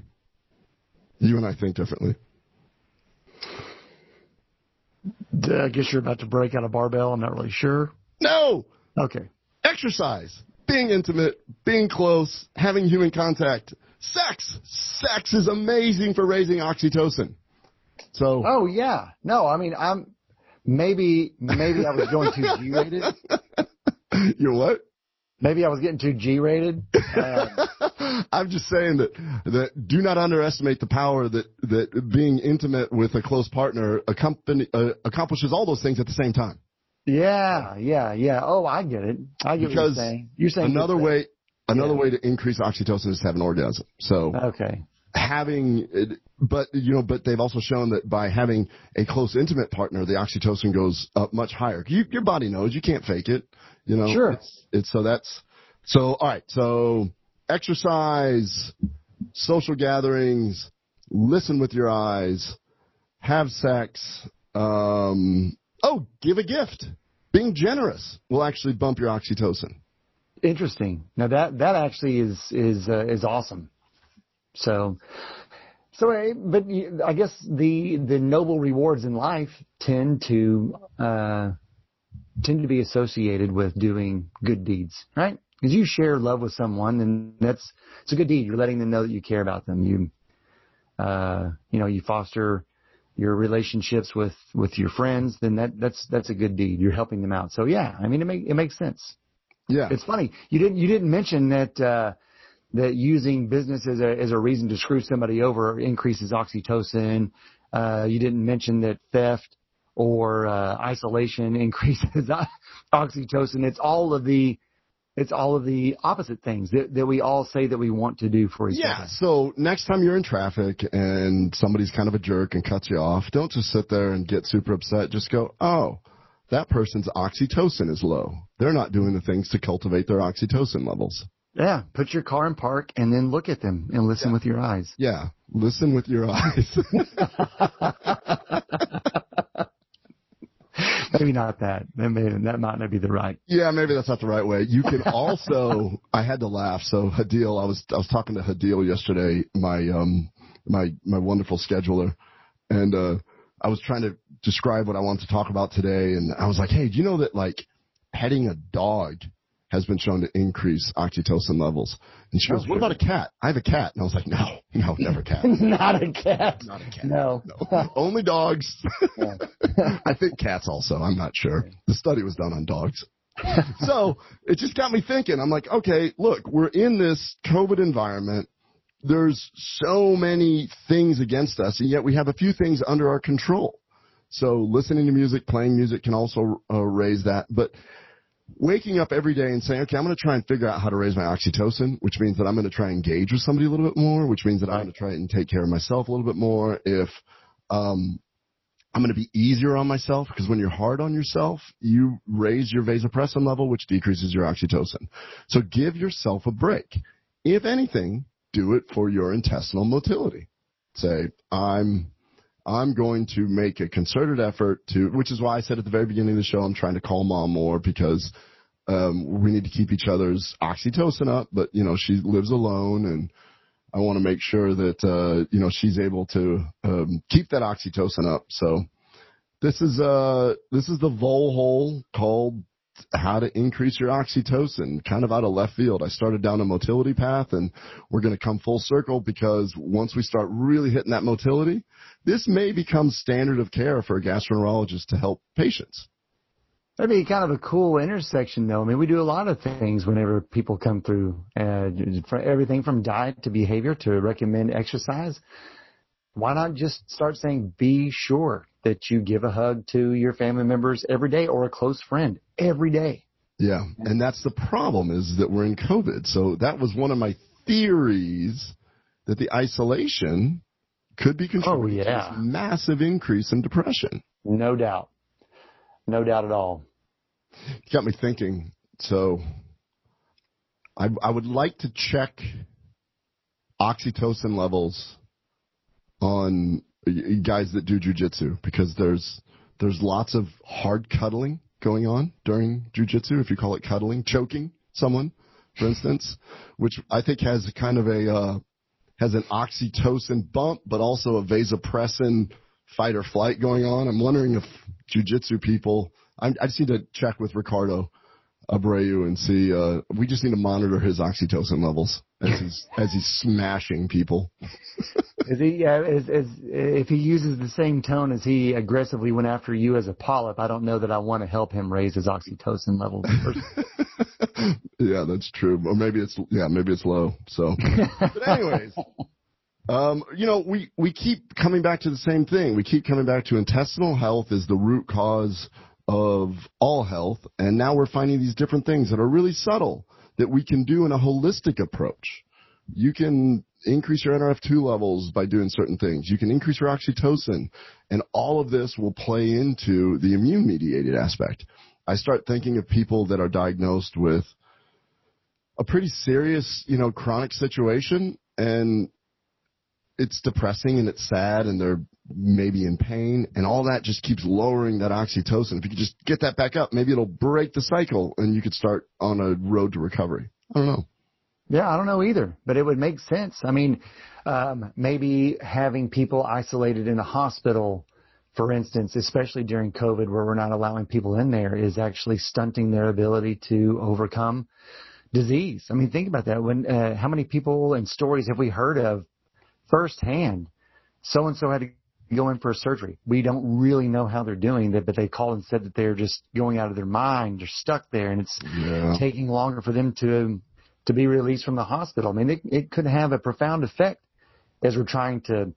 You and I think differently. I guess you're about to break out a barbell. I'm not really sure. No! Okay. Exercise, being intimate, being close, having human contact, sex. Sex is amazing for raising oxytocin. So, Oh yeah. No, I mean, I'm maybe maybe I was going too G rated. you're what? Maybe I was getting too G rated. Uh, I'm just saying that that do not underestimate the power that that being intimate with a close partner accompany, uh, accomplishes all those things at the same time. Yeah, yeah, yeah. Oh, I get it. I get what you're saying. You're saying Another way, another Yeah. way to increase oxytocin is to have an orgasm. So. Okay. having it, but you know but they've also shown that by having a close intimate partner the oxytocin goes up much higher you, your body knows you can't fake it you know Sure. it's, it's so that's so all right so exercise social gatherings listen with your eyes have sex um oh give a gift being generous will actually bump your oxytocin Interesting. Now that that actually is is uh, is awesome. So, so eh, but I guess the the noble rewards in life tend to uh, tend to be associated with doing good deeds, right? Because you share love with someone, and that's it's a good deed. You're letting them know that you care about them. You, uh, you know, you foster your relationships with with your friends. Then that that's that's a good deed. You're helping them out. So yeah, I mean, it make it makes sense. yeah It's funny you didn't you didn't mention that uh, that using business as a as a reason to screw somebody over increases oxytocin. Uh, you didn't mention that theft or uh, isolation increases oxytocin. It's all of the it's all of the opposite things that, that we all say that we want to do for each Yeah. other. So next time you're in traffic and somebody's kind of a jerk and cuts you off, don't just sit there and get super upset. Just go, oh, that person's oxytocin is low. They're not doing the things to cultivate their oxytocin levels. Yeah, put your car in park and then look at them and listen with your eyes. Yeah. Listen with your eyes. Maybe not that. That may that might not be the right. yeah, maybe that's not the right way. You can also, I had to laugh. So Hadil, I was, I was talking to Hadil yesterday, my, um, my, my wonderful scheduler. And, uh, I was trying to describe what I wanted to talk about today. And I was like, Hey, do you know that like petting a dog has been shown to increase oxytocin levels. And she goes, what about a cat? I have a cat. And I was like, no, no, never cat. Not a cat. Not a cat. No. No. Only dogs. I think cats also. I'm not sure. The study was done on dogs. so it just got me thinking. I'm like, okay, look, we're in this COVID environment. There's so many things against us, and yet we have a few things under our control. So listening to music, playing music can also uh, raise that. But waking up every day and saying, okay, I'm going to try and figure out how to raise my oxytocin, which means that I'm going to try and engage with somebody a little bit more, which means that I'm going to try and take care of myself a little bit more. If um, I'm going to be easier on myself because when you're hard on yourself, you raise your vasopressin level, which decreases your oxytocin. So give yourself a break. If anything, do it for your intestinal motility. Say, I'm, I'm going to make a concerted effort to, which is why I said at the very beginning of the show, I'm trying to call mom more because, um, we need to keep each other's oxytocin up, but you know, she lives alone and, I want to make sure that uh, you know she's able to um, keep that oxytocin up. So this is uh this is the vole hole called how to increase your oxytocin, kind of out of left field. I started down a motility path, and we're going to come full circle because once we start really hitting that motility, this may become standard of care for a gastroenterologist to help patients. That'd be kind of a cool intersection, though. I mean, we do a lot of things whenever people come through, uh, for everything from diet to behavior to recommend exercise. Why not just start saying, be sure that you give a hug to your family members every day or a close friend every day? Yeah, and that's the problem is that we're in COVID. So that was one of my theories that the isolation could be contributing yeah. to this massive increase in depression. No doubt. No doubt at all. It got me thinking. So I, I would like to check oxytocin levels on guys that do jujitsu because there's there's lots of hard cuddling going on during jujitsu, if you call it cuddling, choking someone, for instance, which I think has kind of a uh, has an oxytocin bump, but also a vasopressin fight or flight going on. I'm wondering if jujitsu people. I, I just need to check with Ricardo Abreu and see. Uh, we just need to monitor his oxytocin levels as he's as he's smashing people. Is he, yeah, is, is, if he uses the same tone as he aggressively went after you as a polyp, I don't know that I want to help him raise his oxytocin levels. yeah, that's true. Or maybe it's yeah, maybe it's low. So, but anyways, um, you know, we we keep coming back to the same thing. We keep coming back to intestinal health is the root cause of all health, and now we're finding these different things that are really subtle that we can do in a holistic approach. You can increase your NRF2 levels by doing certain things. You can increase your oxytocin, and all of this will play into the immune mediated aspect. I start thinking of people that are diagnosed with a pretty serious, you know, chronic situation and it's depressing and it's sad and they're maybe in pain and all that just keeps lowering that oxytocin. If you could just get that back up, maybe it'll break the cycle and you could start on a road to recovery. I don't know. Yeah, I don't know either, but it would make sense. I mean, um, maybe having people isolated in a hospital, for instance, especially during COVID where we're not allowing people in there is actually stunting their ability to overcome disease. I mean, think about that. When, uh, how many people and stories have we heard of firsthand? So and so had to go in for a surgery. We don't really know how they're doing that, but they called and said that they're just going out of their mind. They're stuck there and it's Yeah. taking longer for them to to be released from the hospital. I mean, it, it could have a profound effect as we're trying to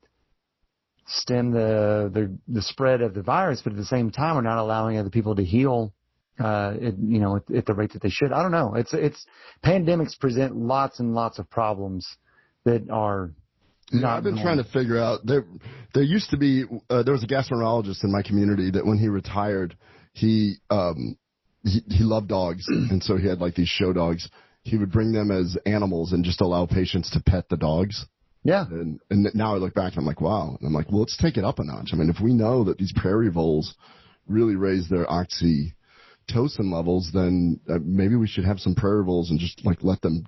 stem the, the the spread of the virus, but at the same time, we're not allowing other people to heal. Uh, it, you know, at, at the rate that they should. I don't know. It's it's pandemics present lots and lots of problems that are Yeah, not I've been normal. trying to figure out there. There used to be uh, there was a gastroenterologist in my community that when he retired, he um he, he loved dogs, and so he had like these show dogs. He would bring them as animals and just allow patients to pet the dogs. Yeah, And and now I look back and I'm like, wow. And I'm like, well, let's take it up a notch. I mean, if we know that these prairie voles really raise their oxytocin levels, then uh, maybe we should have some prairie voles and just like let them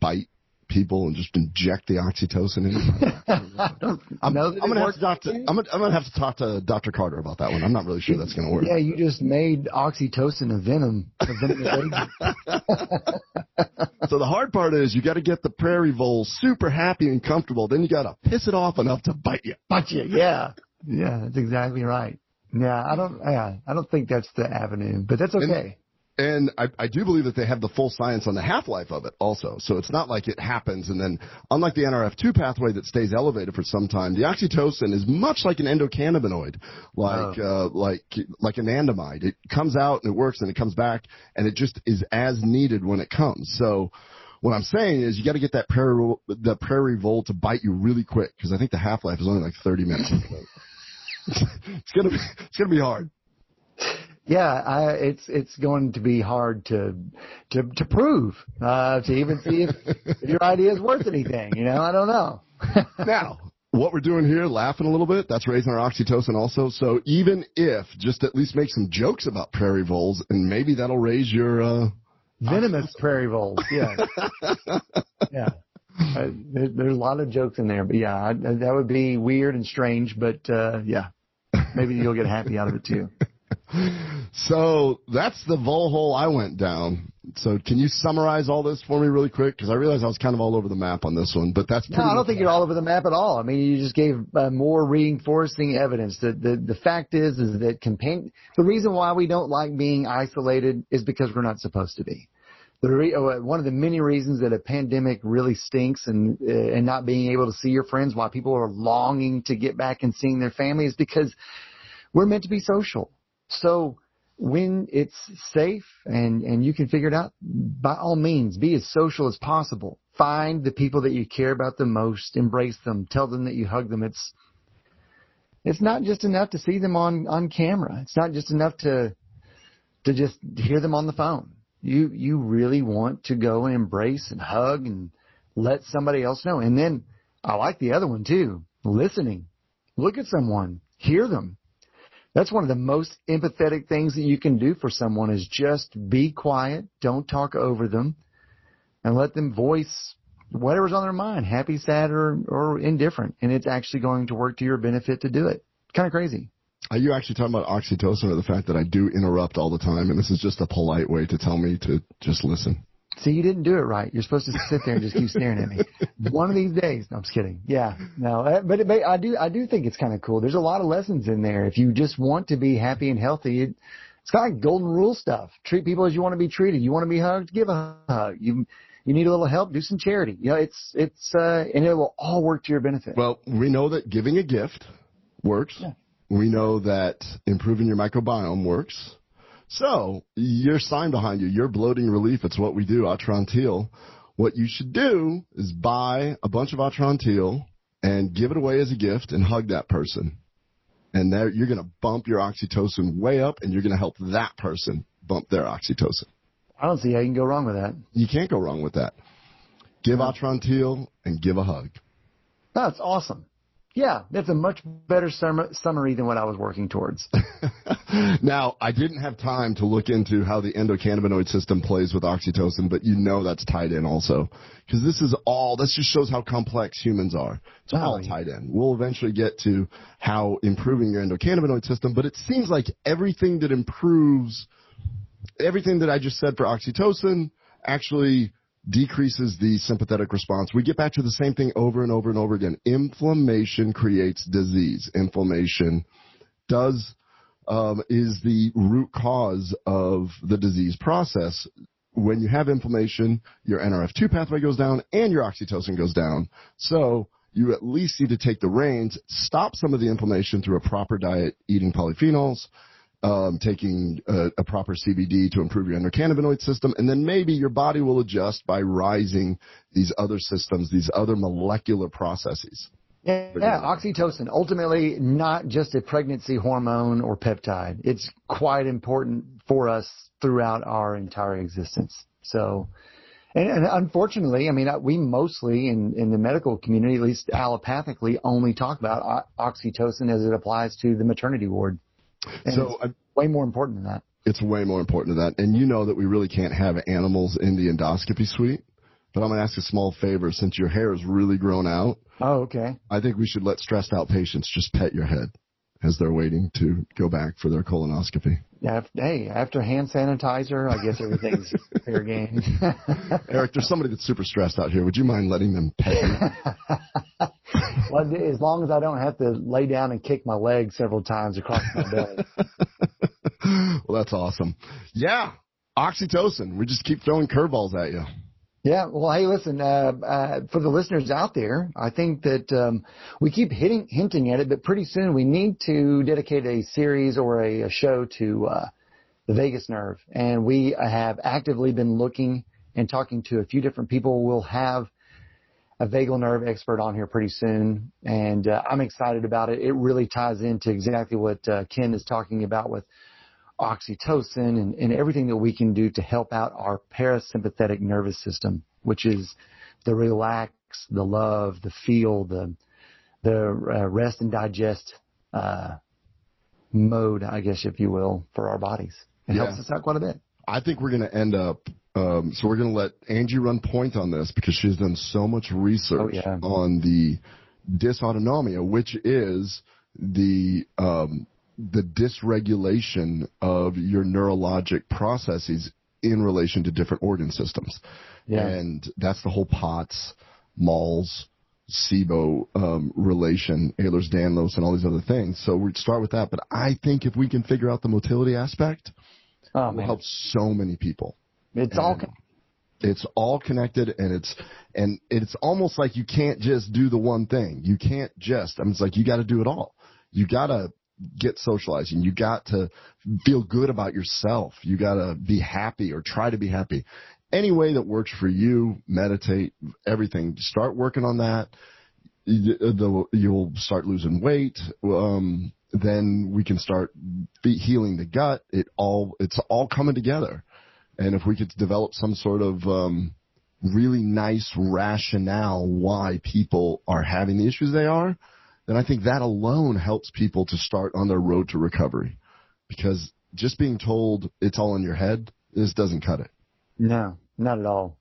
bite people and just inject the oxytocin in. I'm, I'm gonna have to talk to I'm gonna, I'm gonna have to talk to Dr. Carter about that one. I'm not really sure that's gonna work. Yeah, you just made oxytocin a venom. A so the hard part is you got to get the prairie vole super happy and comfortable. Then you got to piss it off enough to bite you. Bite you, yeah, yeah, that's exactly right. Yeah, I don't. Yeah, I don't think that's the avenue, but that's okay. And, and I, I do believe that they have the full science on the half life of it also. So it's not like it happens and then, unlike the NRF2 pathway that stays elevated for some time, the oxytocin is much like an endocannabinoid, like oh. uh, like like anandamide. It comes out and it works and it comes back and it just is as needed when it comes. So what I'm saying is you got to get that prairie the prairie vole to bite you really quick because I think the half life is only like 30 minutes. it's gonna be it's gonna be hard. Yeah, I, it's it's going to be hard to to to prove uh, to even see if, if your idea is worth anything. You know, I don't know. now, what we're doing here, laughing a little bit, that's raising our oxytocin also. So even if just at least make some jokes about prairie voles, and maybe that'll raise your uh, venomous prairie voles. Yeah, yeah. Uh, there, there's a lot of jokes in there, but yeah, I, that would be weird and strange. But uh, yeah, maybe you'll get happy out of it too. So that's the vole hole I went down. So can you summarize all this for me really quick? Because I realized I was kind of all over the map on this one, but that's no. I don't think you're all over the map at all. I mean, you just gave uh, more reinforcing evidence. The, the the fact is is that compan- the reason why we don't like being isolated is because we're not supposed to be the re- uh, one of the many reasons that a pandemic really stinks and uh, and not being able to see your friends why people are longing to get back and seeing their family is because we're meant to be social. So when it's safe and and you can figure it out, by all means, be as social as possible. Find the people that you care about the most, embrace them, tell them that you hug them. It's it's not just enough to see them on on camera. It's not just enough to to just hear them on the phone you you really want to go and embrace and hug and let somebody else know. And then I like the other one too, listening. Look at someone, hear them. That's one of the most empathetic things that you can do for someone is just be quiet, don't talk over them, and let them voice whatever's on their mind, happy, sad, or, or indifferent. And it's actually going to work to your benefit to do it. Kind of crazy. Are you actually talking about oxytocin or the fact that I do interrupt all the time and this is just a polite way to tell me to just listen? See, you didn't do it right. You're supposed to sit there and just keep staring at me. One of these days. No, I'm just kidding. Yeah, no, uh, but, but I do, I do think it's kind of cool. There's a lot of lessons in there. If you just want to be happy and healthy, it, it's kind of like golden rule stuff. Treat people as you want to be treated. You want to be hugged, give a hug. You, you need a little help, do some charity. You know, it's, it's, uh, and it will all work to your benefit. Well, we know that giving a gift works. Yeah. We know that improving your microbiome works. So your sign behind you, your bloating relief, it's what we do, Atrantil. What you should do is buy a bunch of Atrantil and give it away as a gift and hug that person. And there you're going to bump your oxytocin way up and you're going to help that person bump their oxytocin. I don't see how you can go wrong with that. You can't go wrong with that. Give Atrantil and give a hug. That's awesome. Yeah, that's a much better sum- summary than what I was working towards. now, I didn't have time to look into how the endocannabinoid system plays with oxytocin, but you know that's tied in also. Because this is all, this just shows how complex humans are. It's oh, all tied in. We'll eventually get to how improving your endocannabinoid system, but it seems like everything that improves, everything that I just said for oxytocin actually decreases the sympathetic response. We get back to the same thing over and over and over again. Inflammation creates disease. Inflammation does um, is the root cause of the disease process. When you have inflammation, your NRF2 pathway goes down and your oxytocin goes down. So you at least need to take the reins, stop some of the inflammation through a proper diet, eating polyphenols, um, taking a, a, proper CBD to improve your endocannabinoid system, and then maybe your body will adjust by rising these other systems, these other molecular processes. Yeah, yeah, oxytocin, ultimately not just a pregnancy hormone or peptide. It's quite important for us throughout our entire existence. So, and, and unfortunately, I mean, we mostly in, in the medical community, at least allopathically, only talk about oxytocin as it applies to the maternity ward. And so I, way more important than that. It's way more important than that. And you know that we really can't have animals in the endoscopy suite. but I'm going to ask a small favor since your hair is really grown out. Oh, okay. I think we should let stressed out patients just pet your head as they're waiting to go back for their colonoscopy. Yeah, hey, after hand sanitizer, I guess everything's fair game. Eric, there's somebody that's super stressed out here. Would you mind letting them pet you? well, as long as I don't have to lay down and kick my leg several times across my belly. well, that's awesome. Yeah, oxytocin. We just keep throwing curveballs at you. Yeah, well, hey, listen, uh, uh, for the listeners out there, I think that um, we keep hitting, hinting at it, but pretty soon we need to dedicate a series or a, a show to uh, the vagus nerve. And we have actively been looking and talking to a few different people. We'll have a vagal nerve expert on here pretty soon, and uh, I'm excited about it. It really ties into exactly what uh, Ken is talking about with oxytocin and, and everything that we can do to help out our parasympathetic nervous system, which is the relax, the love, the feel, the the uh, rest and digest uh, mode, I guess, if you will, for our bodies. It yeah. helps us out quite a bit. I think we're going to end up. Um, so we're going to let Angie run point on this because she's done so much research oh, yeah. on the dysautonomia, which is the um, the dysregulation of your neurologic processes in relation to different organ systems. Yeah. And that's the whole POTS, MALS, SIBO um, relation, Ehlers-Danlos, and all these other things. So we'd start with that. But I think if we can figure out the motility aspect, oh, it will help so many people. It's and all. it's all connected, and it's and it's almost like you can't just do the one thing. You can't just. I mean, it's like you got to do it all. You got to get socializing. You got to feel good about yourself. You got to be happy or try to be happy. Any way that works for you, meditate, everything. Start working on that. You'll start losing weight. Um, then we can start healing the gut. It all, it's all coming together. And if we could develop some sort of, um, really nice rationale why people are having the issues they are, then I think that alone helps people to start on their road to recovery. Because just being told it's all in your head, this doesn't cut it. No, not at all.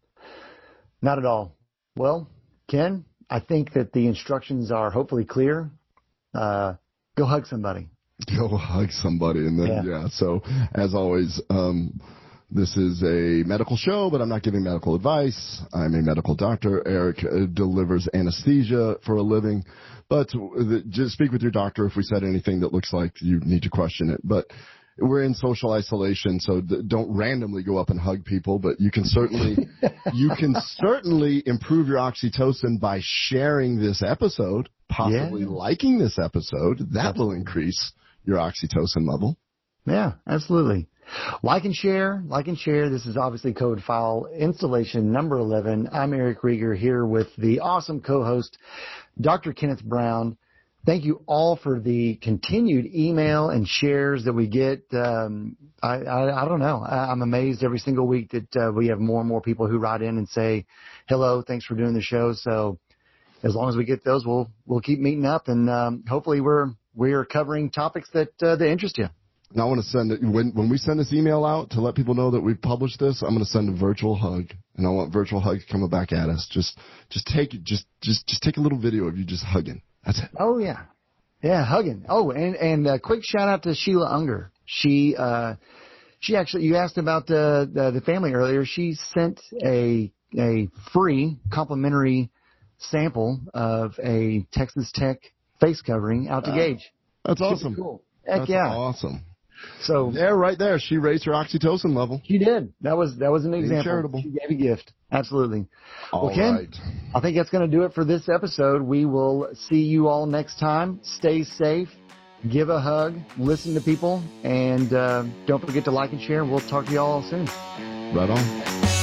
Not at all. Well, Ken, I think that the instructions are hopefully clear. Uh, go hug somebody. Go hug somebody. And then, yeah, yeah so as always, um, this is a medical show, but I'm not giving medical advice. I'm a medical doctor. Eric uh, delivers anesthesia for a living. But the, just speak with your doctor if we said anything that looks like you need to question it. But we're in social isolation, so don't randomly go up and hug people. But you can certainly you can certainly improve your oxytocin by sharing this episode, possibly yeah. liking this episode. That will increase your oxytocin level. Yeah, absolutely. Like and share, like and share. This is obviously Code File installation number 11. I'm Eric Rieger here with the awesome co-host, Dr. Kenneth Brown. Thank you all for the continued email and shares that we get. Um, I, I, I, don't know. I, am amazed every single week that uh, we have more and more people who write in and say, "Hello, thanks for doing the show." So, as long as we get those, we'll we'll keep meeting up, and um, hopefully we're we're covering topics that uh, that interest you. Now I want to send it when when we send this email out to let people know that we've published this. I'm going to send a virtual hug, and I want virtual hugs coming back at us. Just just take just just just take a little video of you just hugging. That's it. Oh yeah, yeah, hugging. Oh, and and a quick shout out to Sheila Unger. She uh she actually you asked about the the, the family earlier. She sent a a free complimentary sample of a Texas Tech face covering out to uh, Gage. That's awesome. Cool. Heck That's yeah. Awesome. So there, right there, she raised her oxytocin level. She did. That was that was an example. Charitable. She gave a gift. Absolutely. All well, Ken, right. I think that's going to do it for this episode. We will see you all next time. Stay safe. Give a hug. Listen to people, and uh, don't forget to like and share. We'll talk to you all soon. Right on.